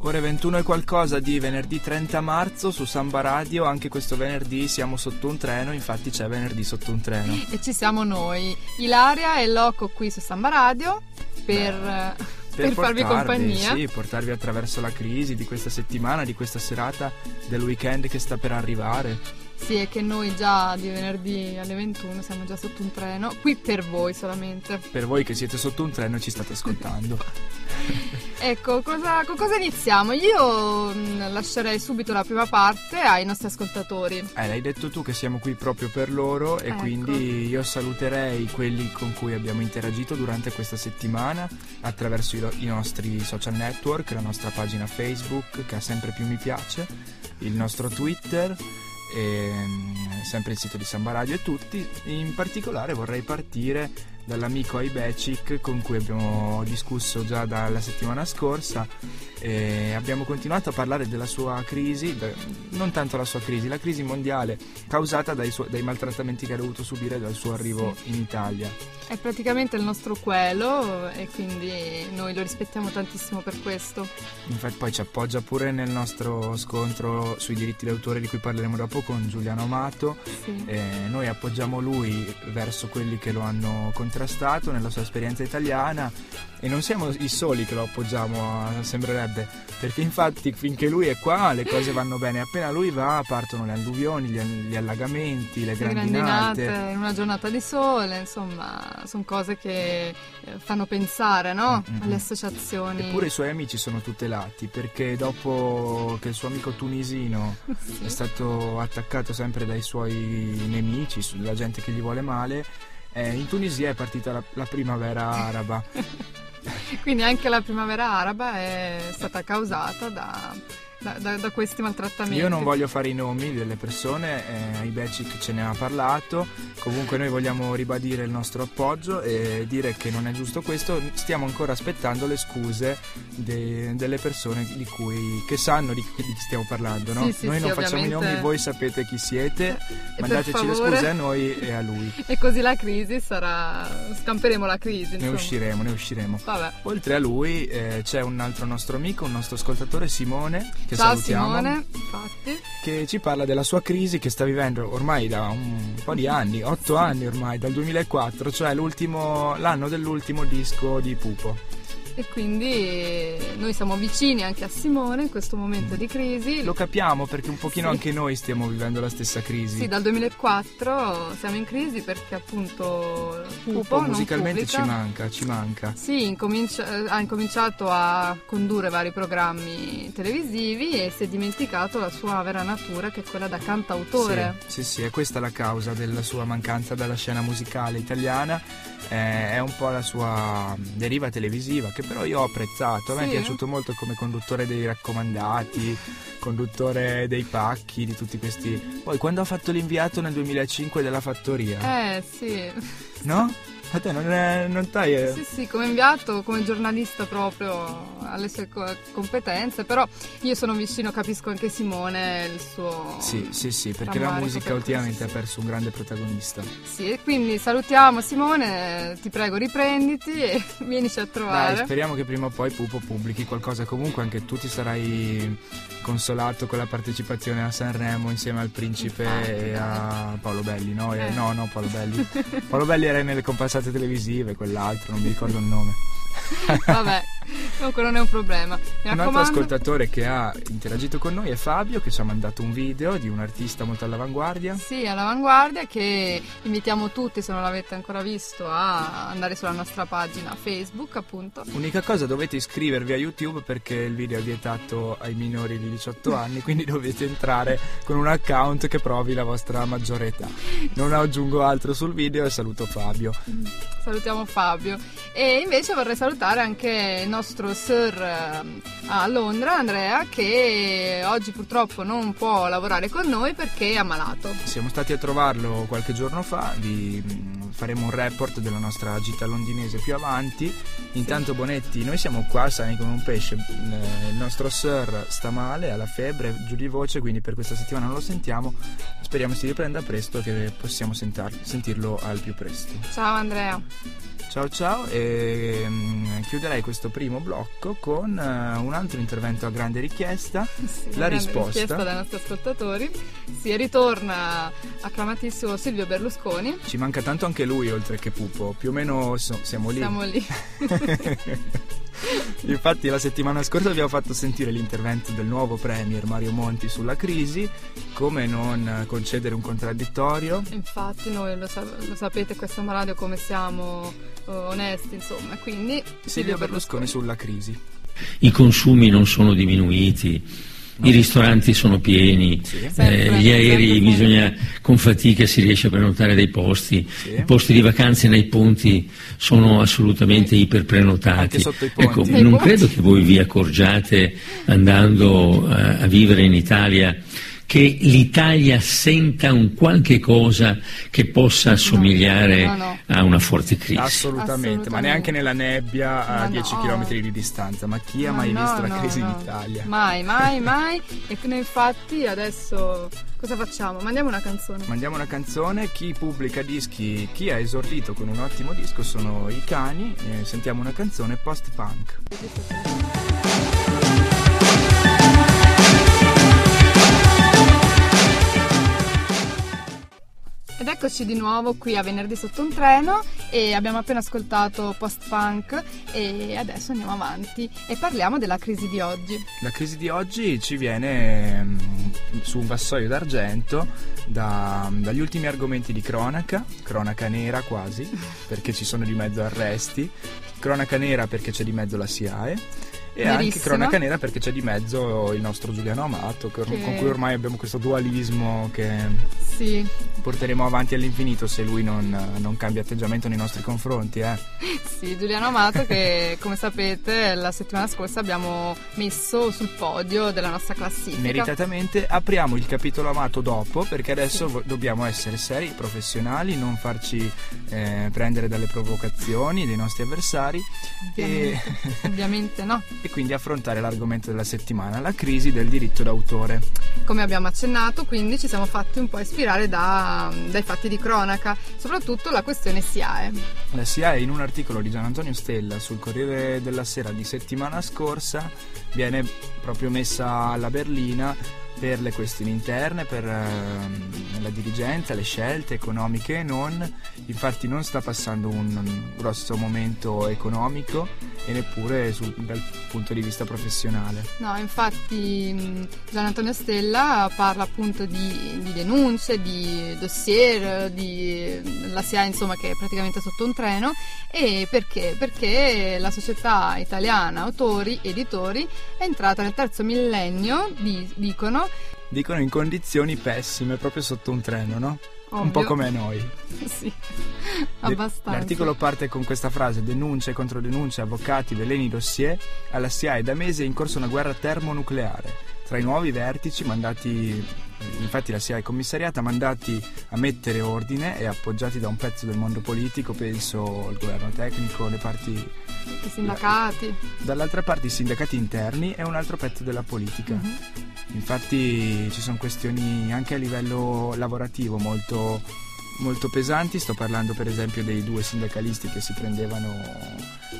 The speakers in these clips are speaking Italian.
Ore 21 e qualcosa di venerdì 30 marzo su Samba Radio, anche questo venerdì siamo sotto un treno, infatti c'è venerdì sotto un treno. E ci siamo noi, Ilaria e Loco qui su Samba Radio per... Beh per, farvi compagnia. Sì, portarvi attraverso la crisi di questa settimana, di questa serata, del weekend che sta per arrivare. Sì, è che noi già di venerdì alle 21 siamo già sotto un treno, qui per voi solamente. Per voi che siete sotto un treno e ci state ascoltando. ecco, cosa, con cosa iniziamo? Io mm, lascerei subito la prima parte ai nostri ascoltatori. Eh, l'hai detto tu che siamo qui proprio per loro e Ecco. quindi io saluterei quelli con cui abbiamo interagito durante questa settimana attraverso i, lo- i nostri social network, la nostra pagina Facebook che ha sempre più mi piace, il nostro Twitter e mm, sempre il sito di Samba Radio e tutti. In particolare vorrei partire dall'amico Aibecic con cui abbiamo discusso già dalla settimana scorsa e abbiamo continuato a parlare della sua crisi, non tanto la sua crisi, la crisi mondiale causata dai, suo- dai maltrattamenti che ha dovuto subire dal suo arrivo in Italia. È praticamente il nostro quello e quindi noi lo rispettiamo tantissimo per questo. Infatti poi ci appoggia pure nel nostro scontro sui diritti d'autore di cui parleremo dopo con Giuliano Amato. Sì. Noi appoggiamo lui verso quelli che lo hanno contrastato nella sua esperienza italiana e non siamo i soli che lo appoggiamo, sembrerebbe, perché infatti finché lui è qua le cose vanno bene, appena lui va partono le alluvioni, gli, gli allagamenti, le grandinate. grandinate in una giornata di sole, insomma, sono cose che eh, fanno pensare, no? Mm, mm, Alle associazioni. Eppure i suoi amici sono tutelati perché dopo che il suo amico tunisino Sì. è stato attaccato sempre dai suoi nemici, dalla gente che gli vuole male, eh, in Tunisia è partita la, la primavera araba. Quindi anche la primavera araba è stata causata da, da- da- da questi maltrattamenti. Io non voglio fare i nomi delle persone, eh, Ibecic ce ne ha parlato, comunque noi vogliamo ribadire il nostro appoggio e dire che non è giusto questo, stiamo ancora aspettando le scuse de- delle persone di cui, che sanno di, di chi stiamo parlando. No? Sì, sì, noi sì, non facciamo i ovviamente. nomi, voi sapete chi siete, E per mandateci le scuse a noi e a lui. E così la crisi sarà... scamperemo la crisi, Ne insomma. usciremo, ne usciremo. Vabbè. Oltre a lui eh, c'è un altro nostro amico, un nostro ascoltatore Simone, che Ciao salutiamo. Simone, infatti. che ci parla della sua crisi che sta vivendo ormai da un po' di anni, otto anni ormai, dal 2004, cioè l'anno dell'ultimo disco di Pupo. E quindi eh, noi siamo vicini anche a Simone in questo momento di crisi. Lo capiamo perché un pochino Sì. anche noi stiamo vivendo la stessa crisi. Sì, dal 2004 siamo in crisi perché appunto Pupo, musicalmente pubblica. ci manca, ci manca. Sì, incomincia- eh, ha incominciato a condurre vari programmi televisivi e si è dimenticato la sua vera natura che è quella da cantautore. Sì, sì, sì, è questa la causa della sua mancanza dalla scena musicale italiana. Eh, è un po' la sua deriva televisiva che però io ho apprezzato. A me è Sì? piaciuto molto come conduttore dei raccomandati, conduttore dei pacchi, di tutti questi. Poi quando ha fatto l'inviato nel 2005 della fattoria, Eh sì. no? A te non, è, non t'hai. eh? Sì, sì, come inviato, come giornalista proprio alle sue co- competenze, però io sono vicino, capisco anche Simone il suo... Sì, sì, sì, perché la musica per ultimamente ha perso un grande protagonista. Sì, e quindi salutiamo Simone, ti prego riprenditi e vienici a Dai, trovare. speriamo che prima o poi Pupo pubblichi qualcosa. Comunque anche tu ti sarai consolato con la partecipazione a Sanremo insieme al principe Infatti, e dai. a Paolo Belli, no? Eh, Eh. No, no, Paolo Belli. Paolo Belli era nelle compassate televisive, quell'altro, non mi ricordo il nome. Vabbè, comunque non è un problema. Mi Un altro ascoltatore che ha interagito con noi è Fabio, che ci ha mandato un video di un artista molto all'avanguardia. Sì, all'avanguardia che invitiamo tutti, se non l'avete ancora visto, a andare sulla nostra pagina Facebook, appunto. Unica cosa, dovete iscrivervi a YouTube perché il video è vietato ai minori di 18 anni, quindi dovete entrare con un account che provi la vostra maggiore età. Non aggiungo altro sul video e saluto Fabio. Salutiamo Fabio. E invece vorrei salutare anche il nostro sir eh, a Londra, Andrea, che oggi purtroppo non può lavorare con noi perché è ammalato. Siamo stati a trovarlo qualche giorno fa, vi faremo un report della nostra gita londinese più avanti. Intanto Bonetti, noi siamo qua sani come un pesce, eh, il nostro sir sta male, ha la febbre, giù di voce, quindi per questa settimana non lo sentiamo. Speriamo si riprenda presto e che possiamo sentar- sentirlo al più presto. Ciao Andrea. Ciao ciao e um, chiuderei questo primo blocco con uh, un altro intervento a grande richiesta, sì, la risposta. richiesta dai nostri ascoltatori. Si ritorna acclamatissimo Silvio Berlusconi. Ci manca tanto anche lui oltre che Pupo, più o meno so, siamo lì. Siamo lì. Infatti la settimana scorsa vi ho fatto sentire l'intervento del nuovo Premier Mario Monti sulla crisi, come non concedere un contraddittorio. Infatti noi lo, sa- lo sapete questa radio come siamo uh, onesti, insomma, quindi Silvio Berlusconi sulla crisi. I consumi non sono diminuiti i ristoranti sono pieni, Sì. eh, gli aerei bisogna con fatica si riesce a prenotare dei posti, Sì. i posti di vacanze nei ponti sono assolutamente iperprenotati. Anche sotto i ponti. Ecco, non ponti. credo che voi vi accorgiate andando a, a vivere in Italia che l'Italia senta un qualche cosa che possa assomigliare no, no. a una forte crisi. Assolutamente, ma Assolutamente. neanche nella nebbia a Ma 10 no. km di distanza. Ma chi ha Ma mai no, visto la no, crisi no. in Italia? Mai, mai, mai. E noi infatti adesso cosa facciamo? Mandiamo una canzone. Mandiamo una canzone, chi pubblica dischi, chi ha esordito con un ottimo disco sono i cani, eh, sentiamo una canzone post-punk. Ed eccoci di nuovo qui a Venerdì sotto un treno e abbiamo appena ascoltato post-punk e adesso andiamo avanti e parliamo della crisi di oggi. La crisi di oggi ci viene mm, su un vassoio d'argento da- dagli ultimi argomenti di cronaca, cronaca nera quasi, perché ci sono di mezzo arresti, cronaca nera perché c'è di mezzo la SIAE e anche Verissimo. cronaca nera perché c'è di mezzo il nostro Giuliano Amato, che con cui ormai abbiamo questo dualismo che Sì, porteremo avanti all'infinito se lui non, non cambia atteggiamento nei nostri confronti. Eh. sì, Giuliano Amato che come sapete la settimana scorsa abbiamo messo sul podio della nostra classifica. Meritatamente apriamo il capitolo amato dopo perché adesso vo- dobbiamo essere seri, professionali, non farci eh, prendere dalle provocazioni dei nostri avversari e, Ovviamente, ovviamente no. E quindi affrontare l'argomento della settimana, la crisi del diritto d'autore. Come abbiamo accennato, quindi ci siamo fatti un po' ispirare da- dai fatti di cronaca, soprattutto la questione SIAE. La SIAE in un articolo di Gian Antonio Stella sul Corriere della Sera di settimana scorsa viene proprio messa alla berlina per le questioni interne, per ehm, la dirigenza, le scelte economiche e non. Infatti non sta passando un, un grosso momento economico e neppure sul- dal punto di vista professionale. No, infatti mh, Gian Antonio Stella parla appunto di, di denunce, di dossier, di la SIA insomma che è praticamente sotto un treno e perché? Perché la società italiana autori, editori è entrata nel terzo millennio, di- dicono, Dicono in condizioni pessime, proprio sotto un treno, no? Un po' ovvio. come noi. sì, abbastanza. L'articolo parte con questa frase: denunce contro denunce, avvocati, veleni, dossier. Alla SIAE da mesi è in corso una guerra termonucleare. Tra i nuovi vertici mandati, infatti la SIAE è commissariata, mandati a mettere ordine e appoggiati da un pezzo del mondo politico, penso al governo tecnico, le parti. I sindacati. Dall'altra parte i sindacati interni e un altro pezzo della politica. Mhm. Infatti ci sono questioni anche a livello lavorativo molto, molto pesanti, sto parlando per esempio dei due sindacalisti che si prendevano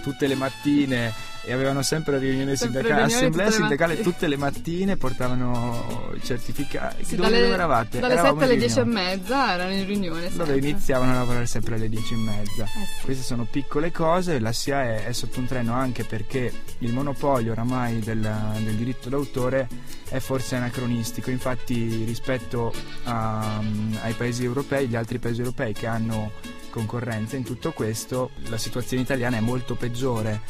tutte le mattine e avevano sempre riunione sindacale, riunioni assemblea tutte sindacale tutte le mattine, portavano i certificati. Sì, dove, dalle, dove eravate? dalle Eravamo 7 alle in 10 e riunione. mezza erano in riunione. Dove sempre. iniziavano a lavorare sempre alle 10 e mezza. Eh sì. Queste sono piccole cose, la SIA è, è sotto un treno anche perché il monopolio oramai del, del diritto d'autore è forse anacronistico, infatti rispetto a- ai paesi europei, gli altri paesi europei che hanno concorrenza in tutto questo, la situazione italiana è molto peggiore.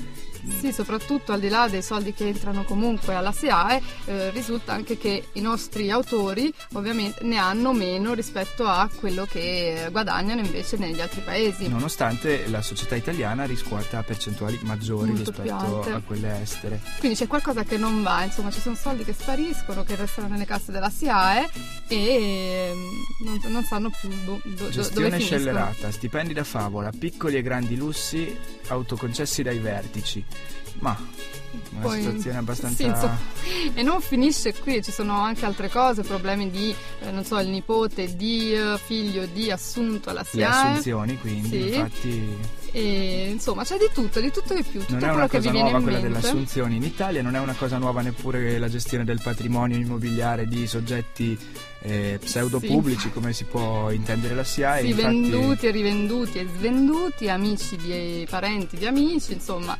Sì, soprattutto al di là dei soldi che entrano comunque alla SIAE, eh, risulta anche che i nostri autori ovviamente ne hanno meno rispetto a quello che guadagnano invece negli altri paesi. Nonostante la società italiana riscuota percentuali maggiori Molto rispetto a quelle estere. Quindi c'è qualcosa che non va, insomma ci sono soldi che spariscono, che restano nelle casse della SIAE e mm, non, non sanno più do, do, Gestione scellerata, stipendi da favola, piccoli e grandi lussi autoconcessi dai vertici. Ma una Poi- situazione abbastanza... sì, insomma, e non finisce qui, ci sono anche altre cose, problemi di, eh, non so, il nipote di eh, figlio di assunto alla Le SIAE. assunzioni, quindi, Sì. infatti E insomma c'è di tutto, di tutto e più, tutto non è una cosa nuova quella delle assunzioni in Italia, non è una cosa nuova neppure la gestione del patrimonio immobiliare di soggetti eh, pseudo pubblici Sì. come si può intendere la SIAE. Sì, infatti, venduti e rivenduti e svenduti, amici di parenti di amici, insomma,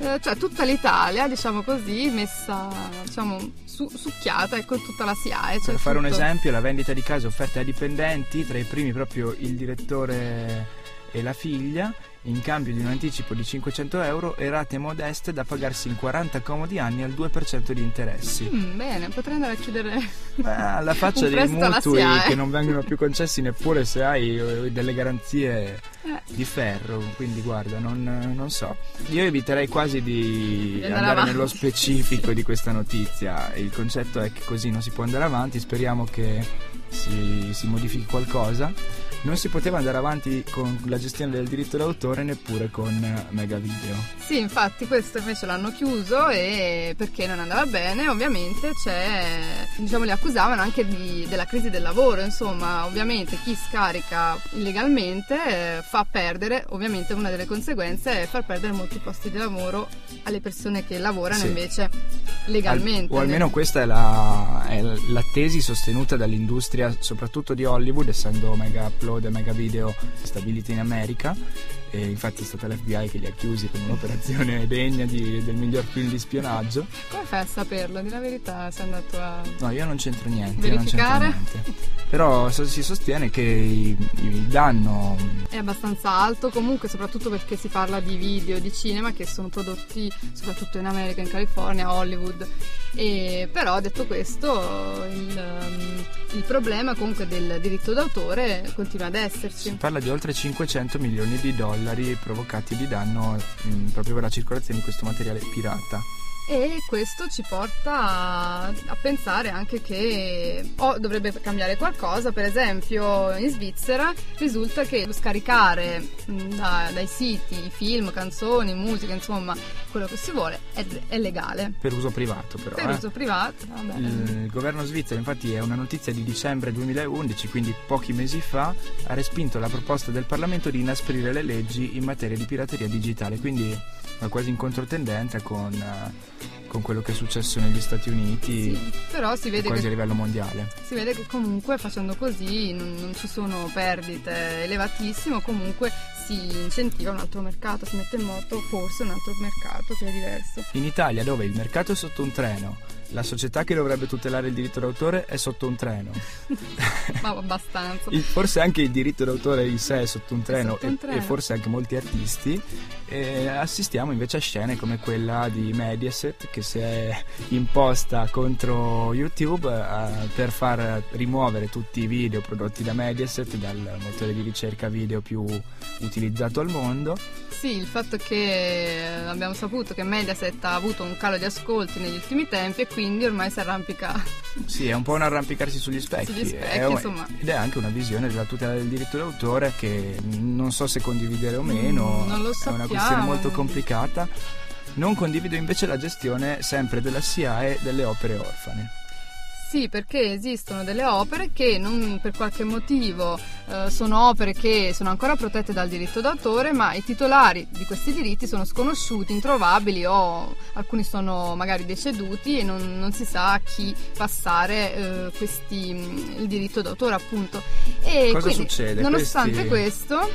eh, cioè tutta l'Italia, diciamo così, messa, diciamo, su- succhiata ecco, in tutta la SIAE. cioè Per fare un tutto. esempio, la vendita di case offerte ai dipendenti, tra i primi proprio il direttore e la figlia, in cambio di un anticipo di 500 euro e rate modeste da pagarsi in 40 comodi anni al 2% di interessi. Mm, bene, potrei andare a chiudere Ma alla faccia dei mutui che non vengono più concessi neppure se hai eh, delle garanzie Eh. di ferro, quindi guarda, non, non so. Io eviterei quasi di Di andare andare nello specifico di questa notizia. Il concetto è che così non si può andare avanti, speriamo che si, si modifichi qualcosa. Non si poteva andare avanti con la gestione del diritto d'autore neppure con eh, Mega Video. Sì, infatti questo invece l'hanno chiuso e perché non andava bene, ovviamente c'è, diciamo, li accusavano anche di- della crisi del lavoro, insomma, ovviamente chi scarica illegalmente eh, fa perdere, ovviamente una delle conseguenze è far perdere molti posti di lavoro alle persone che lavorano Sì. invece legalmente. Al- o almeno questa è la, è la tesi sostenuta dall'industria, soprattutto di Hollywood, essendo Mega Upload Mega Video stabiliti in America. E infatti è stata l'FBI che li ha chiusi con un'operazione degna di- del miglior film di spionaggio. Come fai a saperlo? Di la verità, sei andato a... No, io non c'entro niente. io non c'entro Verificare? niente. Però so- si sostiene che il danno È abbastanza alto comunque, soprattutto perché si parla di video, di cinema che sono prodotti soprattutto in America, in California, a Hollywood. E, però detto questo, il, um, il problema comunque del diritto d'autore continua ad si esserci. parla di oltre 500 milioni di dollari provocati di danno mh, proprio per la circolazione di questo materiale pirata. E questo ci porta a, a pensare anche che o dovrebbe cambiare qualcosa, per esempio in Svizzera risulta che lo scaricare mh, da- dai siti film, canzoni, musica, insomma quello che si vuole è, è legale. Per uso privato però. Per eh. uso privato, vabbè. Il governo svizzero, infatti, è una notizia di dicembre 2011, quindi pochi mesi fa, ha respinto la proposta del Parlamento di inasprire le leggi in materia di pirateria digitale, quindi è quasi in controtendenza con, eh, con quello che è successo negli Stati Uniti, Sì, però si vede, quasi a che, livello mondiale. si vede che comunque facendo così non, non ci sono perdite elevatissime, comunque si incentiva un altro mercato, si mette in moto forse un altro mercato che è diverso. In Italia, dove il mercato è sotto un treno, la società che dovrebbe tutelare il diritto d'autore è sotto un treno. Ma abbastanza. Forse anche il diritto d'autore in sé è sotto un treno, sotto un e- treno. E, forse anche molti artisti e assistiamo invece a scene come quella di Mediaset che si è imposta contro YouTube eh, per far rimuovere tutti i video prodotti da Mediaset dal motore di ricerca video più utilizzato al mondo Sì, il fatto che eh, abbiamo saputo che Mediaset ha avuto un calo di ascolti negli ultimi tempi e quindi ormai si arrampica. sì è un po' un arrampicarsi sugli specchi, Sugli specchi, È un- insomma. ed è anche una visione della tutela del diritto d'autore che non so se condividere o meno Mm, non lo è una questione molto complicata. Non condivido invece la gestione sempre della SIAE delle opere orfane. Sì, perché esistono delle opere che non, per qualche motivo eh, sono opere che sono ancora protette dal diritto d'autore, ma i titolari di questi diritti sono sconosciuti, introvabili o alcuni sono magari deceduti e non, non si sa a chi passare eh, questi, mh, il diritto d'autore appunto. E Cosa quindi, succede? Nonostante Questi- questo,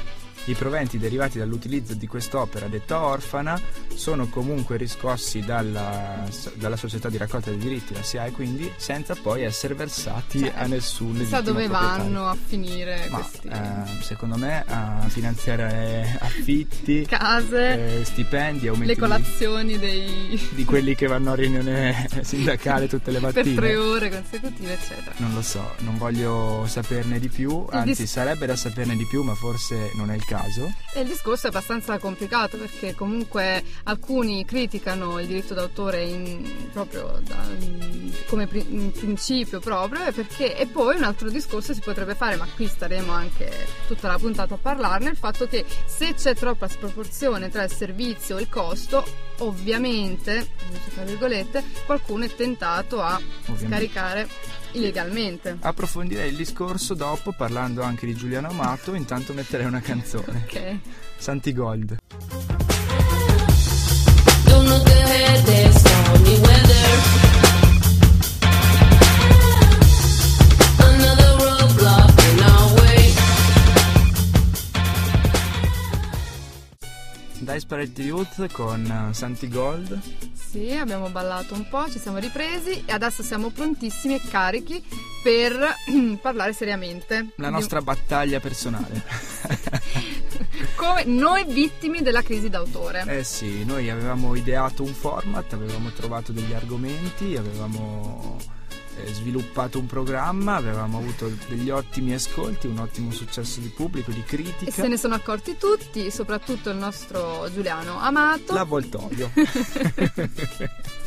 I proventi derivati dall'utilizzo di quest'opera detta orfana sono comunque riscossi dalla, dalla società di raccolta dei diritti, la SIAE quindi, senza poi essere versati Cioè, a nessun Chissà dove vanno a finire Ma questi eh, secondo me a finanziare affitti, case, eh, stipendi, aumenti le colazioni dei... di quelli che vanno a riunione sindacale tutte le per mattine. tre ore consecutive, eccetera. Non lo so, non voglio saperne di più, anzi dis- sarebbe da saperne di più, ma forse non è il caso. E il discorso è abbastanza complicato perché comunque alcuni criticano il diritto d'autore in- proprio da- come pri- in principio proprio e, perché, e poi un altro discorso si potrebbe fare, ma qui staremo anche tutta la puntata a parlarne, il fatto che se c'è troppa sproporzione tra il servizio e il costo, ovviamente, tra virgolette, qualcuno è tentato a Ovviamente. scaricare illegalmente. Approfondirei il discorso dopo parlando anche di Giuliano Amato, intanto metterei una canzone. Ok. Santi Gold. Desperate Youth con eh, Santi Gold. Sì, abbiamo ballato un po', ci siamo ripresi e adesso siamo prontissimi e carichi per parlare seriamente. La Di- nostra battaglia personale. Come noi vittime della crisi d'autore. Eh sì, noi avevamo ideato un format, avevamo trovato degli argomenti, avevamo sviluppato un programma, avevamo avuto degli ottimi ascolti, un ottimo successo di pubblico, di E critica. se ne sono accorti tutti, soprattutto il nostro Giuliano Amato. L'avvoltoio.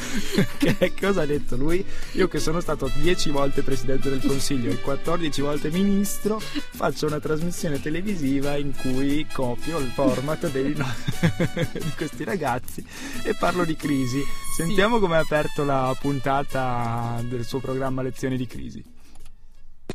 che cosa ha detto lui? Io che sono stato 10 volte presidente del consiglio e 14 volte ministro, faccio una trasmissione televisiva in cui copio il format dei no- di questi ragazzi e parlo di crisi. Sentiamo come ha aperto la puntata del suo programma Lezioni di crisi.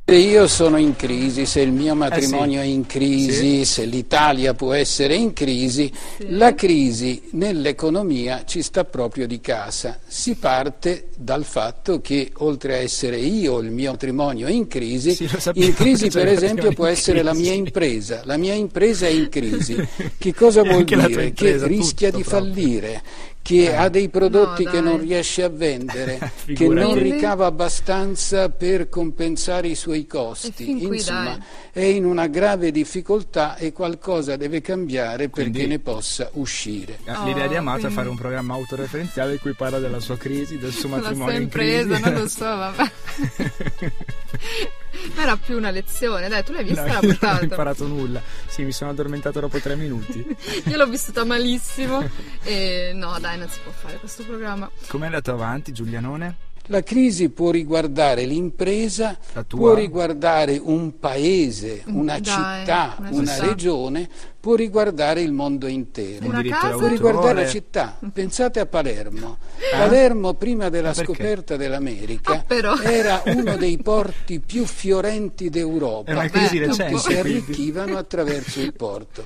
Se io sono in crisi, se il mio matrimonio Eh sì. è in crisi, se l'Italia può essere in crisi, la crisi nell'economia ci sta proprio di casa. Si parte dal fatto che oltre a essere io il mio matrimonio in crisi, Sì, sappiamo in crisi per esempio può essere la mia impresa. La mia impresa è in crisi. Che cosa vuol dire? che rischia di proprio. fallire, che ha dei prodotti No, che non riesce a vendere, che non ricava abbastanza per compensare i suoi costi. Insomma, dai. è in una grave difficoltà e qualcosa deve cambiare perché Quindi- ne possa uscire. Eh, Oh, L'idea di Amato è quindi- fare un programma autoreferenziale in cui parla della sua crisi, del suo la matrimonio in impresa, crisi. non lo so, vabbè. Ma era più una lezione, dai, tu l'hai vista No, la io non ho puntata? imparato nulla. Sì, mi sono addormentato dopo tre minuti. Io l'ho vissuta malissimo e no, dai, non si può fare questo programma. Com'è andato avanti, Giulianone? La crisi può riguardare l'impresa, La tua? può riguardare un paese, una Dai, città, una una città. regione, può riguardare il mondo intero. Può riguardare la città. Pensate a Palermo. Palermo, prima della perché? scoperta dell'America, Ah, però. era uno dei porti più fiorenti d'Europa. Crisi Tutti si arricchivano attraverso il porto.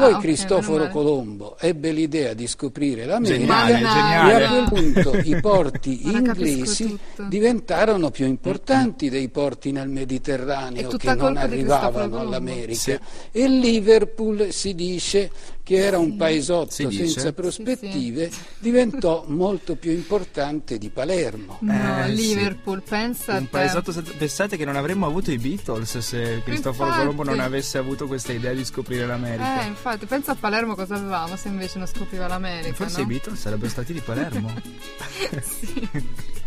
Poi Ah, ok, Cristoforo. Colombo ebbe l'idea di scoprire l'America Geniale, e a quel punto i porti inglesi diventarono più importanti dei porti nel Mediterraneo che non arrivavano all'America. Sì. E Liverpool si dice che era un paesotto senza prospettive, diventò molto più importante di Palermo. No, Eh, sì. Liverpool, pensa a Un paesotto senza- Pensate che non avremmo avuto i Beatles se Cristoforo Infatti. Colombo non avesse avuto questa idea di scoprire l'America. Eh, infatti, pensa a Palermo cosa avevamo se invece non scopriva l'America, Forse no? i Beatles sarebbero stati di Palermo. Sì.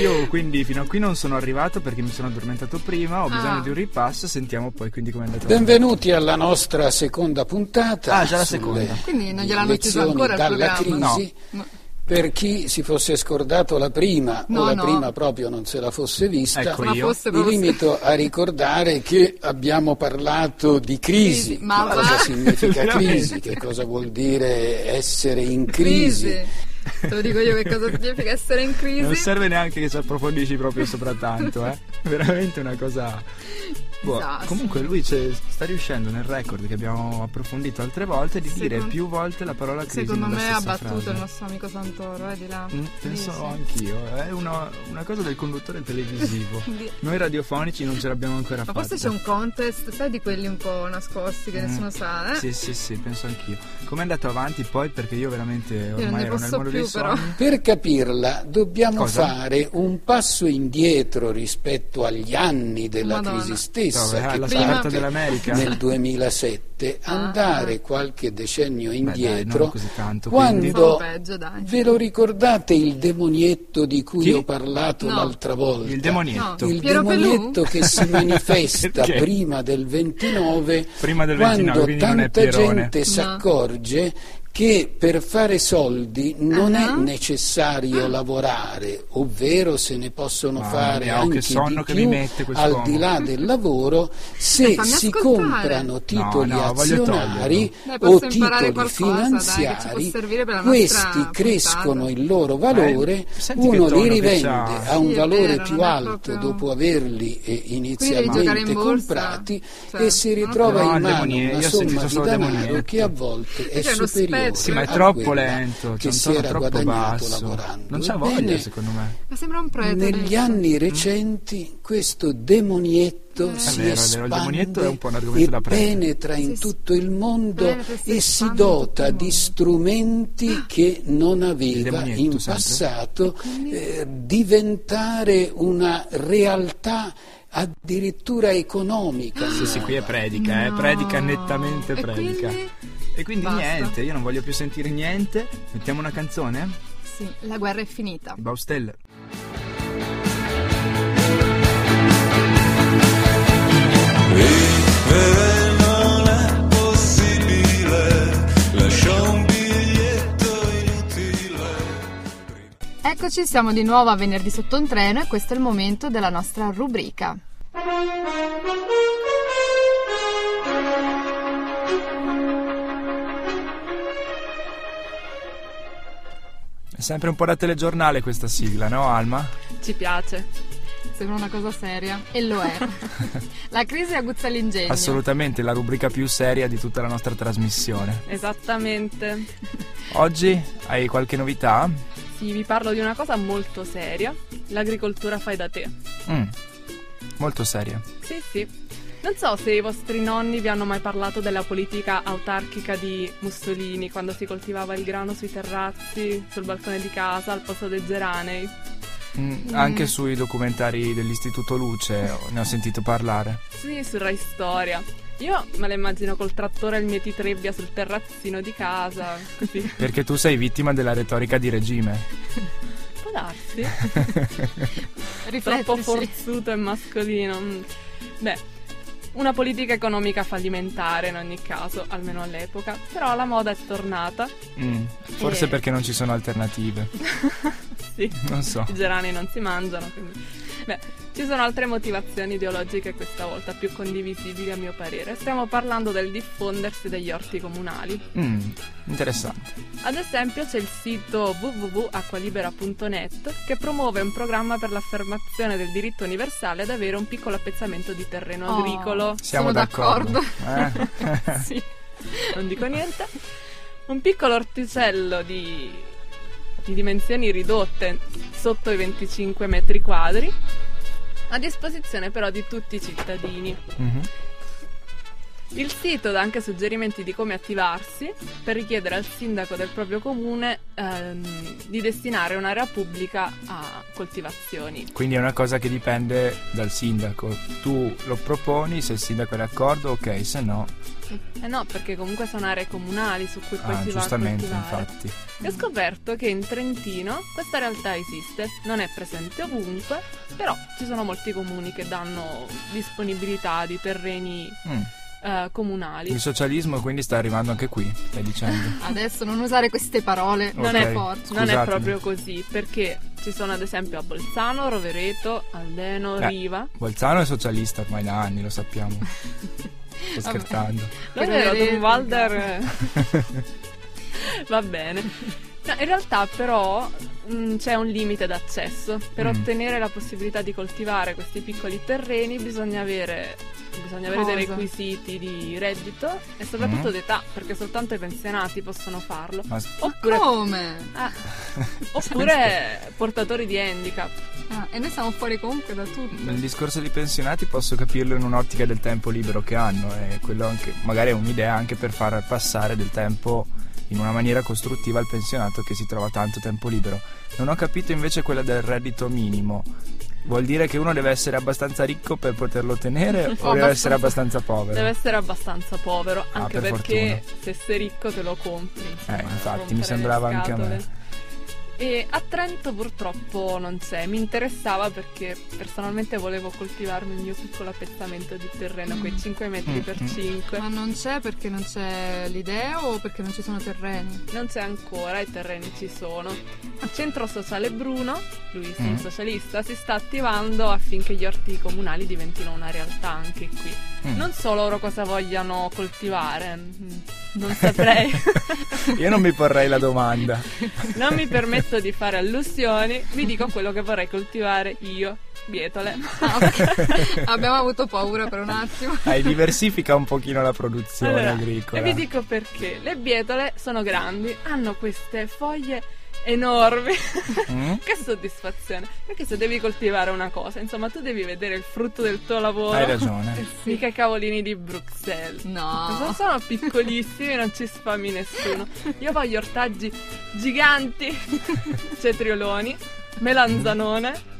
Io quindi fino a qui non sono arrivato perché mi sono addormentato prima, ho bisogno Ah. di un ripasso, sentiamo poi quindi come è andato. Benvenuti alla nostra seconda puntata. Ah, già la seconda. Quindi non gliel'hanno chiuso lezioni ancora il dalla programma? crisi. No. Per chi si fosse scordato la prima No, o la no. prima proprio non se la fosse vista, Ecco io. fosse mi limito a ricordare che abbiamo parlato di crisi. Crisi, ma cosa va? significa crisi? Che cosa vuol dire essere in crisi? Te lo dico io che cosa significa essere in crisi. Non serve neanche che ci approfondisci proprio sopra tanto, eh. Veramente una cosa Boh, comunque lui c'è- sta riuscendo nel record che abbiamo approfondito altre volte di dire Secondo- più volte la parola crisi Secondo nella me ha battuto frase. il nostro amico Santoro, eh, di là. Mm, penso Sì, sì. anch'io, è una, una cosa del conduttore televisivo. Di- Noi radiofonici non ce l'abbiamo ancora Ma fatta. forse c'è un contest, sai di quelli un po' nascosti che Mm. nessuno sa, eh? Sì, sì, sì, penso anch'io. Com'è andato avanti poi? Perché io veramente non ormai ne ero nel posso mondo dei più, però. sogni. Per capirla dobbiamo Cosa? fare un passo indietro rispetto agli anni della Madonna. crisi stessa Alla Prima- dell'America? nel 2007, Ah. andare qualche decennio dai, indietro non così tanto, quando peggio, dai. ve lo ricordate il demonietto di cui Chi? ho parlato No. l'altra volta? Il demonietto. No. Il demonietto che si manifesta prima del 29 Prima del 29, quando quindi non è tanta gente si No. accorge che per fare soldi non Ah. è necessario lavorare, ovvero se ne possono Mamma fare mia, anche che sonno di che mi più mette al di là del lavoro se Eh, fammi si ascoltare. comprano titoli no, voglio azionari o titoli dai, finanziari, questi crescono il loro valore, Eh, uno li rivende a un valore vero, più alto proprio- dopo averli eh, inizialmente in comprati Cioè, e si ritrova in mano una somma di denaro che a volte è C'è superiore spezzo. Sì, ma è a troppo quella lento, c'è che si era troppo guadagnato basso. lavorando. Non c'ha voglia, Ebbene, secondo me. Ma sembra un prete. negli anni recenti questo demonietto Eh. si vero, vero, espande un po' un argomento e penetra in Sì, tutto il mondo e si dota di strumenti che non aveva in sempre? passato eh, diventare una realtà addirittura economica. Sì, sì, qui è predica, eh, No. predica nettamente E predica. quindi? E quindi Basta. niente, io non voglio più sentire niente. Mettiamo una canzone? Sì, la guerra è finita. Baustelle. Eccoci, siamo di nuovo a venerdì sotto un treno e questo è il momento della nostra rubrica. È sempre un po' da telegiornale questa sigla, no Alma? Ci piace. Sembra una cosa seria e lo è. la crisi aguzza l'ingegno. Assolutamente la rubrica più seria di tutta la nostra trasmissione. Esattamente. Oggi hai qualche novità? Sì, vi parlo di una cosa molto seria. L'agricoltura fai da te. Mm, molto seria. Sì, sì. Non so se i vostri nonni vi hanno mai parlato della politica autarchica di Mussolini quando si coltivava il grano sui terrazzi, sul balcone di casa, al posto dei geranei. Mm, Anche sui documentari dell'Istituto Luce ne ho sentito parlare. Sì, su Rai Storia. Io me la immagino col trattore e il mietitrebbia sul terrazzino di casa, così. Perché tu sei vittima della retorica di regime. Può darsi. Troppo forzuto e mascolino. Mm. Beh, una politica economica fallimentare in ogni caso, almeno all'epoca. Però la moda è tornata. Mm, forse Eh. perché non ci sono alternative. sì, Non so. i gerani non si mangiano, quindi... Beh, ci sono altre motivazioni ideologiche questa volta più condivisibili a mio parere. Stiamo parlando del diffondersi degli orti comunali. Mm, interessante. Ad esempio c'è il sito www.acqualibera.net che promuove un programma per l'affermazione del diritto universale ad avere un piccolo appezzamento di terreno Oh. agricolo. Siamo Sono d'accordo. d'accordo. Eh? sì, non dico niente. Un piccolo orticello di, di dimensioni ridotte, sotto i 25 metri quadri, a disposizione però di tutti i cittadini. Mhm. Il sito dà anche suggerimenti di come attivarsi per richiedere al sindaco del proprio comune ehm, di destinare un'area pubblica a coltivazioni. Quindi è una cosa che dipende dal sindaco. Tu lo proponi, se il sindaco è d'accordo, ok, se no, Eh no, perché comunque sono aree comunali su cui poi ah, si va a giustamente, infatti. E ho scoperto che in Trentino questa realtà esiste, non è presente ovunque, però ci sono molti comuni che danno disponibilità di terreni Mm. eh, comunali. Il socialismo quindi sta arrivando anche qui, stai dicendo. Adesso non usare queste parole. Non Ok, è forte. Non è proprio così, perché ci sono ad esempio a Bolzano, Rovereto, Aldeno, Beh, Riva. Bolzano è socialista ormai da anni, lo sappiamo. Sto scherzando. Lo è vero, Rovereto, Don Walder... Va bene. No, in realtà però mh, c'è un limite d'accesso. Per Mm. ottenere la possibilità di coltivare questi piccoli terreni bisogna avere, bisogna avere dei requisiti di reddito e soprattutto Mm. d'età, perché soltanto i pensionati possono farlo. Ma s- Oppure, Come? ah, oppure portatori di handicap. Ah, e noi siamo fuori comunque da tutto. Il discorso dei pensionati posso capirlo in un'ottica del tempo libero che hanno e quello anche, magari è un'idea anche per far passare del tempo in una maniera costruttiva al pensionato che si trova tanto tempo libero. Non ho capito invece quella del reddito minimo. Vuol dire che uno deve essere abbastanza ricco per poterlo ottenere o deve essere abbastanza povero? Deve essere abbastanza povero, Ah, anche per perché se sei ricco te lo compri. insomma, Eh, infatti, mi sembrava anche a me. E a Trento purtroppo non c'è, mi interessava perché personalmente volevo coltivarmi il mio piccolo appezzamento di terreno, quei 5 metri per Mm, mm. 5. Ma non c'è perché non c'è l'idea o perché non ci sono terreni? Non c'è ancora, i terreni ci sono. Il centro sociale Bruno, lui Mm. socialista, si sta attivando affinché gli orti comunali diventino una realtà anche qui. Mm. Non so loro cosa vogliano coltivare, mm, non saprei. Io non mi porrei la domanda. non mi permetto di fare allusioni, vi dico quello che vorrei coltivare io, bietole. Ah, ok. Abbiamo avuto paura per un attimo. Hai diversifica un pochino la produzione Allora, agricola. E vi dico perché. Le bietole sono grandi, hanno queste foglie enormi. Mm? che soddisfazione. Perché se devi coltivare una cosa, insomma, tu devi vedere il frutto del tuo lavoro. Hai ragione. Mica i cavolini di Bruxelles. No. Sono, sono piccolissimi, non ci sfami nessuno. Io voglio ortaggi giganti, cetrioloni, melanzanone,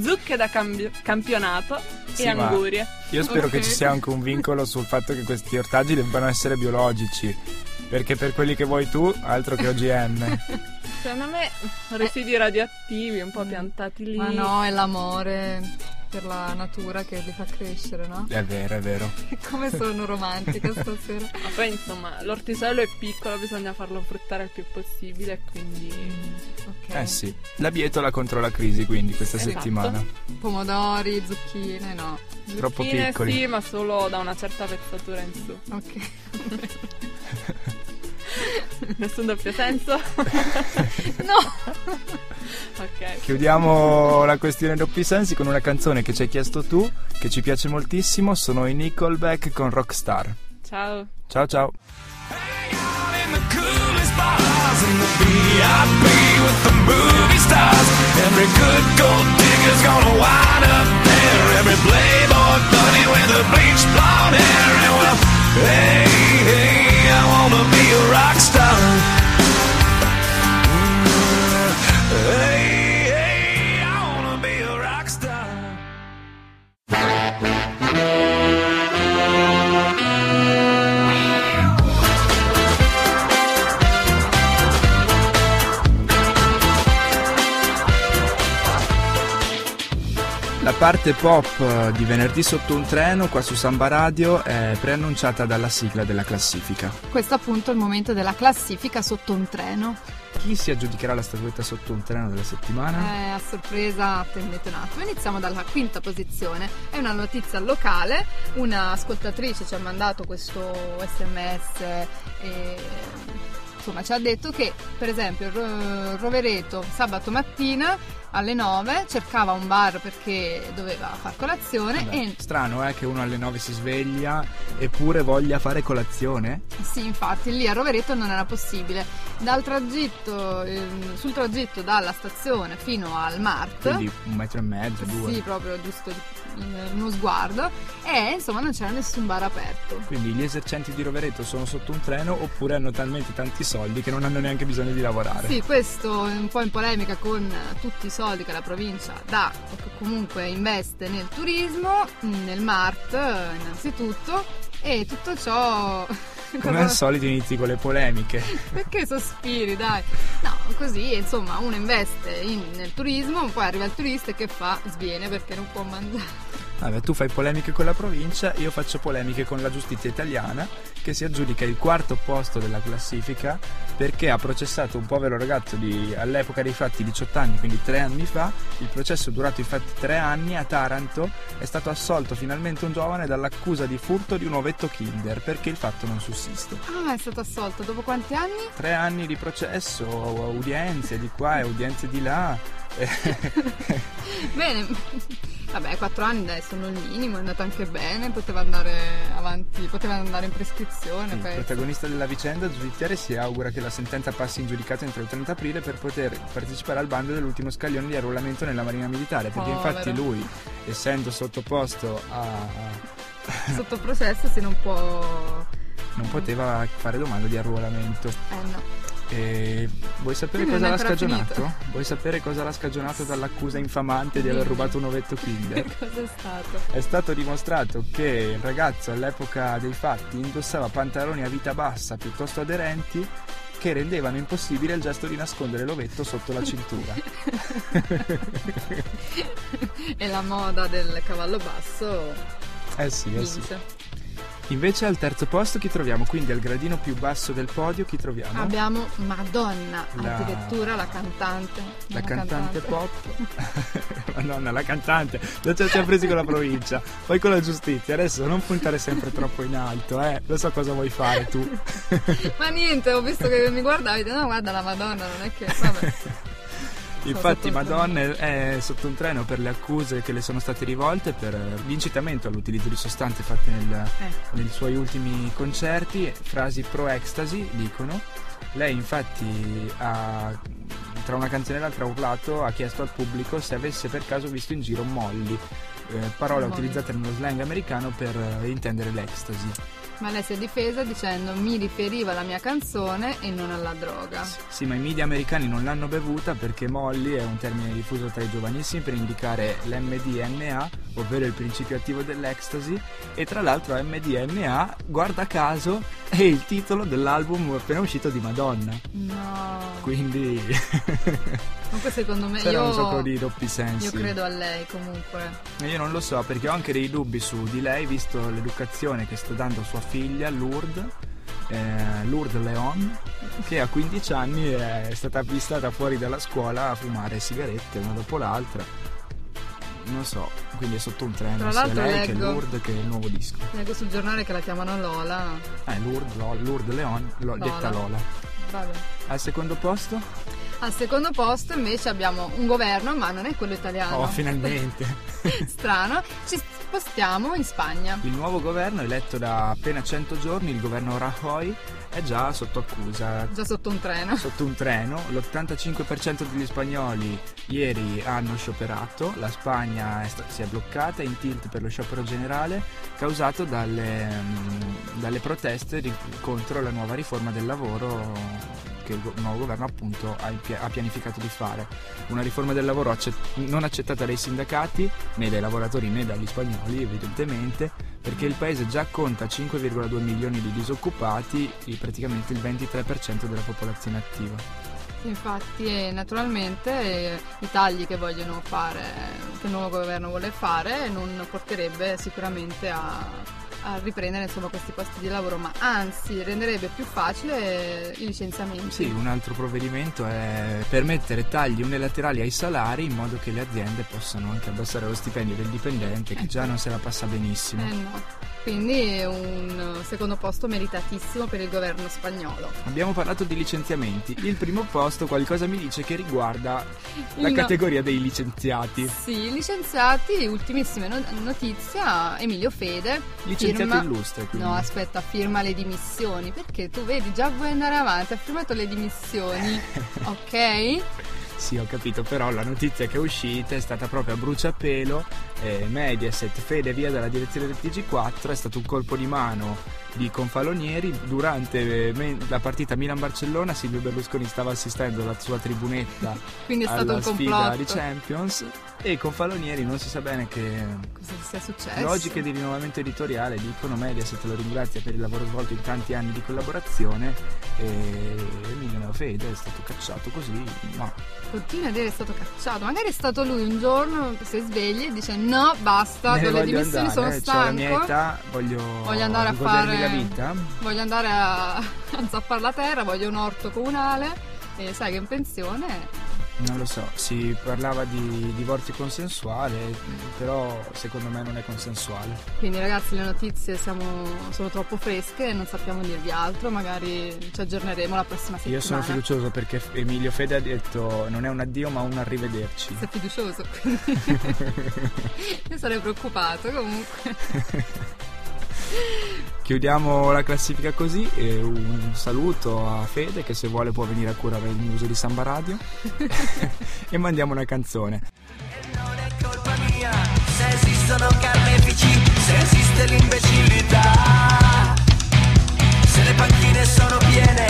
zucche da cambio- campionato Sì, e angurie. Io spero Ok. che ci sia anche un vincolo sul fatto che questi ortaggi debbano essere biologici. Perché per quelli che vuoi tu, altro che OGM. Secondo me residui radioattivi un po' piantati lì. Ma no, è l'amore per la natura che li fa crescere, no? è vero, è vero. Come sono romantica stasera. Ma poi insomma l'orticello è piccolo, bisogna farlo fruttare il più possibile, quindi Ok. Eh sì. La bietola contro la crisi, quindi, questa Esatto. settimana. Pomodori, zucchine, no. Troppo zucchine piccoli. sì, ma solo da una certa pezzatura in su. Ok. Nessun doppio senso? No! ok. Chiudiamo la questione doppi sensi con una canzone che ci hai chiesto tu, che ci piace moltissimo. Sono i Nickelback con Rockstar. Ciao. Ciao ciao. in the coolest bars in the VIP with the movie stars. Every good gold digger's gonna wind up there. Every playboy bunny with a bleached blonde hair. And well, hey, hey, I wanna be a rock star. Parte pop eh, di venerdì sotto un treno qua su Samba Radio è preannunciata dalla sigla della classifica. Questo appunto è il momento della classifica sotto un treno. Chi si aggiudicherà la statuetta sotto un treno della settimana? Eh, a sorpresa, attendete un attimo. Iniziamo dalla quinta posizione. È una notizia locale. Una ascoltatrice ci ha mandato questo sms e insomma ci ha detto che per esempio Rovereto sabato mattina alle 9 cercava un bar perché doveva far colazione Vabbè, e Strano è che uno alle 9 si sveglia eppure voglia fare colazione? Sì, infatti lì a Rovereto non era possibile. Dal tragitto, ehm, sul tragitto dalla stazione fino al Mart, Quindi un metro e mezzo, due. sì, proprio giusto eh, uno sguardo, e insomma non c'era nessun bar aperto. Quindi gli esercenti di Rovereto sono sotto un treno oppure hanno talmente tanti soldi che non hanno neanche bisogno di lavorare. Sì, questo è un po' in polemica con eh, tutti i soldi che la provincia dà o che comunque investe nel turismo, nel Mart eh, innanzitutto, e tutto ciò... Come al solito inizi con le polemiche. Perché sospiri, dai? Così insomma uno investe in- nel turismo, poi arriva il turista e che fa? Sviene perché non può mangiare. Vabbè, tu fai polemiche con la provincia, io faccio polemiche con la giustizia italiana che si aggiudica il quarto posto della classifica perché ha processato un povero ragazzo di all'epoca dei fatti 18 anni, quindi tre anni fa. Il processo è durato infatti tre anni a Taranto. È stato assolto finalmente un giovane dall'accusa di furto di un ovetto Kinder perché il fatto non sussiste. Ah, è stato assolto dopo quanti anni? Tre anni di processo, udienze di qua e udienze di là. Bene, vabbè, quattro anni dai, sono il minimo, è andato anche bene, poteva andare avanti, poteva andare in prescrizione. Il penso. protagonista della vicenda giudiziaria si augura che la sentenza passi in giudicato entro il 30 aprile per poter partecipare al bando dell'ultimo scaglione di arruolamento nella Marina Militare, perché Povero. infatti lui, essendo sottoposto a... Sotto processo si non può... non poteva fare domanda di arruolamento. Eh no. E vuoi sapere Quindi cosa l'ha scagionato? finito. Vuoi sapere cosa l'ha scagionato dall'accusa infamante di aver rubato un ovetto Kinder? Cosa è stato? È stato dimostrato che il ragazzo all'epoca dei fatti indossava pantaloni a vita bassa piuttosto aderenti che rendevano impossibile il gesto di nascondere l'ovetto sotto la cintura. e la moda del cavallo basso Eh sì, eh sì. Invece al terzo posto chi troviamo? Quindi al gradino più basso del podio chi troviamo? Abbiamo Madonna, La- addirittura la cantante. La Una cantante pop. Madonna, la cantante. Già ci siamo presi con la provincia. Poi con la giustizia. Adesso non puntare sempre troppo in alto, eh. Lo so cosa vuoi fare tu. Ma niente, ho visto che mi guardavi, no guarda la Madonna, non è che... Vabbè. Infatti Madonna è sotto un treno per le accuse che le sono state rivolte per l'incitamento all'utilizzo di sostanze fatte nel- Ecco. nei suoi ultimi concerti, frasi pro ecstasy dicono. Lei infatti ha, tra una canzone e l'altra ha urlato, ha chiesto al pubblico se avesse per caso visto in giro Molly, eh, parola Molly. utilizzata nello slang americano per intendere l'ecstasy. Ma lei si è difesa dicendo mi riferiva alla mia canzone e non alla droga. Sì, ma i media americani non l'hanno bevuta perché Molly è un termine diffuso tra i giovanissimi per indicare l'MDMA, ovvero il principio attivo dell'ecstasy, e tra l'altro MDMA, guarda caso, è il titolo dell'album appena uscito di Madonna. No. Quindi Comunque secondo me c'era io, un sacco di doppi sensi. io credo a lei comunque. Io non lo so perché ho anche dei dubbi su di lei, visto l'educazione che sta dando a sua figlia Lourdes. eh, Lourdes Leon che a 15 anni è stata avvistata fuori dalla scuola a fumare sigarette una dopo l'altra non so quindi è sotto un treno Tra l'altro lei che leggo- Lourdes che è il nuovo disco Leggo sul giornale che la chiamano Lola. eh Lourdes, Lo- Lourdes Leon Lo- Lola. detta Lola Vabbè. al secondo posto Al secondo posto invece abbiamo un governo, ma non è quello italiano. oh finalmente Strano. Ci spostiamo in Spagna. Il nuovo governo, eletto da appena 100 giorni, il governo Rajoy, è già sotto accusa. Già sotto un treno. Sotto un treno, l'85% degli spagnoli ieri hanno scioperato, la Spagna è sta- si è bloccata in tilt per lo sciopero generale causato dalle, mm, dalle proteste di- contro la nuova riforma del lavoro che il nuovo governo appunto ha, pi- ha pianificato di fare. Una riforma del lavoro accet- non accettata dai sindacati né dai lavoratori né dagli spagnoli evidentemente perché il paese già conta 5,2 milioni di disoccupati praticamente il 23% della popolazione attiva. Infatti, naturalmente eh, i tagli che vogliono fare, che il nuovo governo vuole fare, non porterebbe sicuramente a, a riprendere insomma, questi posti di lavoro, ma anzi renderebbe più facile i licenziamenti. Sì, un altro provvedimento è permettere tagli unilaterali ai salari in modo che le aziende possano anche abbassare lo stipendio del dipendente che già non se la passa benissimo. Eh no. Quindi è un secondo posto meritatissimo per il governo spagnolo. Abbiamo parlato di licenziamenti. Il primo posto qualcosa mi dice che riguarda la no- categoria dei licenziati. Sì, licenziati, ultimissime no- notizia, Emilio Fede. Licenziati firma- illustre, quindi. No, aspetta, firma le dimissioni. Perché tu vedi, già vuoi andare avanti, ha firmato le dimissioni. ok? Sì, ho capito, però la notizia che è uscita è stata proprio a bruciapelo. Eh, Mediaset, Fede via dalla direzione del TG4, è stato un colpo di mano di Confalonieri durante eh, la partita Milan-Barcellona Silvio Berlusconi stava assistendo alla sua tribunetta Quindi è stato alla un sfida complotto. di Champions e Confalonieri non si sa bene che Cosa sia successo? logiche di rinnovamento editoriale dicono Mediaset lo ringrazia per il lavoro svolto in tanti anni di collaborazione e Emilio Neofede è stato cacciato così ma Continua a dire è stato cacciato. Magari è stato lui un giorno si sveglia e dice no, basta, me ne do le voglio dimissioni, andare, sono eh, c'ho la mia stanco. età voglio, Voglio andare a fare la vita Voglio andare a, a zappare la terra, voglio un orto comunale e sai che in pensione Non lo so, si parlava di divorzio consensuale, però secondo me non è consensuale. Quindi ragazzi le notizie siamo- sono troppo fresche e non sappiamo dirvi altro, magari ci aggiorneremo la prossima settimana. Io sono fiducioso perché Emilio Fede ha detto non è un addio ma un arrivederci. Sei fiducioso, quindi io sarei preoccupato comunque. Chiudiamo la classifica così e un saluto a Fede che se vuole può venire a curare il muso di Samba Radio e mandiamo una canzone. Non è colpa mia se esistono carnefici, se esiste l'imbecillità. Se le panchine sono piene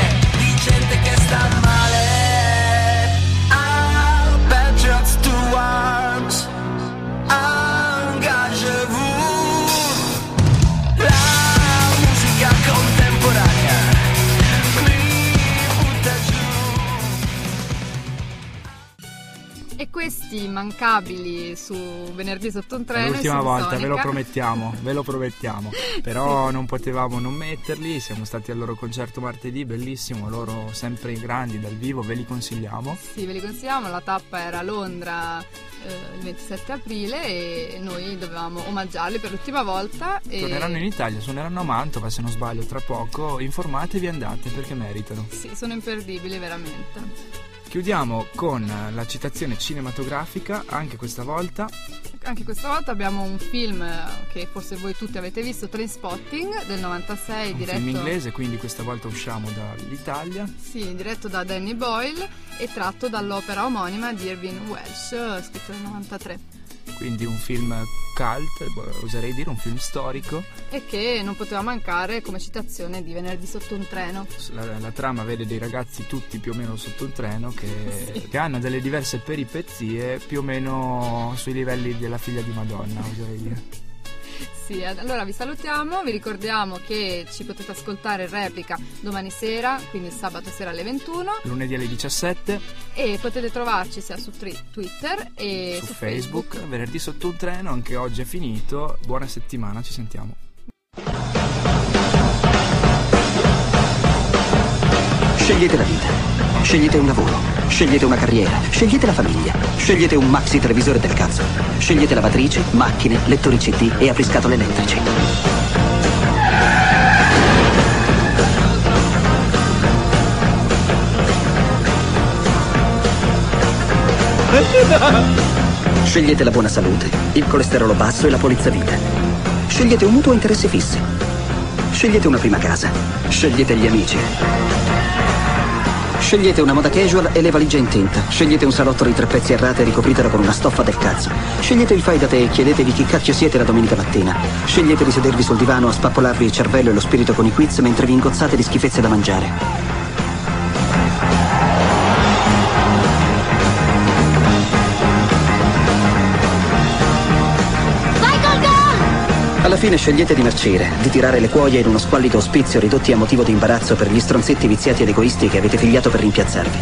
Questi immancabili su venerdì sotto un treno. l'ultima volta, ve lo promettiamo, ve lo promettiamo. Però non potevamo non metterli, siamo stati al loro concerto martedì, bellissimo, loro sempre grandi dal vivo, ve li consigliamo. Sì, ve li consigliamo, la tappa era a Londra eh, il 27 aprile e noi dovevamo omaggiarli per l'ultima volta. E... Torneranno in Italia, suoneranno a Mantova se non sbaglio tra poco, informatevi e andate perché meritano. Sì, sono imperdibili veramente. Chiudiamo con la citazione cinematografica, anche questa volta, Anche questa volta abbiamo un film eh, che forse voi tutti avete visto, Trainspotting del 96, un diretto, film inglese, quindi questa volta usciamo dall'Italia. sì, diretto da Danny Boyle e tratto dall'opera omonima di Irving Welsh, eh, scritto nel 93. Quindi un film cult, oserei dire un film storico. E che non poteva mancare come citazione di Venerdì sotto un treno. La, la trama vede dei ragazzi tutti più o meno sotto un treno che, Sì. che hanno delle diverse peripezie più o meno sui livelli della figlia di Madonna, oserei dire. Sì, allora vi salutiamo, vi ricordiamo che ci potete ascoltare in replica domani sera, quindi sabato sera alle 21 Lunedì alle 17 e potete trovarci sia su tri- Twitter e su, su, Facebook, venerdì sotto un treno, anche oggi è finito. Buona settimana, ci sentiamo. Scegliete la vita, scegliete un lavoro, scegliete una carriera, scegliete la famiglia, scegliete un maxi televisore del cazzo, scegliete lavatrici, macchine, lettori CD e apriscatole elettrici. Scegliete la buona salute, il colesterolo basso e la polizza vita. Scegliete un mutuo a interessi fissi. Scegliete una prima casa. Scegliete gli amici. Scegliete una moda casual e le valigie in tinta. Scegliete un salotto di tre pezzi a rate e ricopritelo con una stoffa del cazzo. Scegliete il fai da te e chiedetevi chi cacchio siete la domenica mattina. Scegliete di sedervi sul divano a spappolarvi il cervello e lo spirito con i quiz mentre vi ingozzate di schifezze da mangiare. Alla fine scegliete di marcire, di tirare le cuoia in uno squallido ospizio ridotti a motivo di imbarazzo per gli stronzetti viziati ed egoisti che avete figliato per rimpiazzarvi.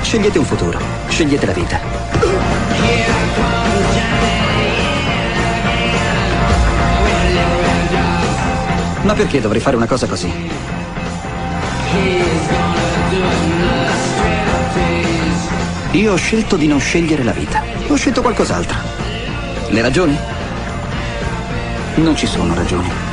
Scegliete un futuro, scegliete la vita. Ma perché dovrei fare una cosa così? Io ho scelto di non scegliere la vita. Ho scelto qualcos'altro. Le ragioni? Non ci sono ragioni.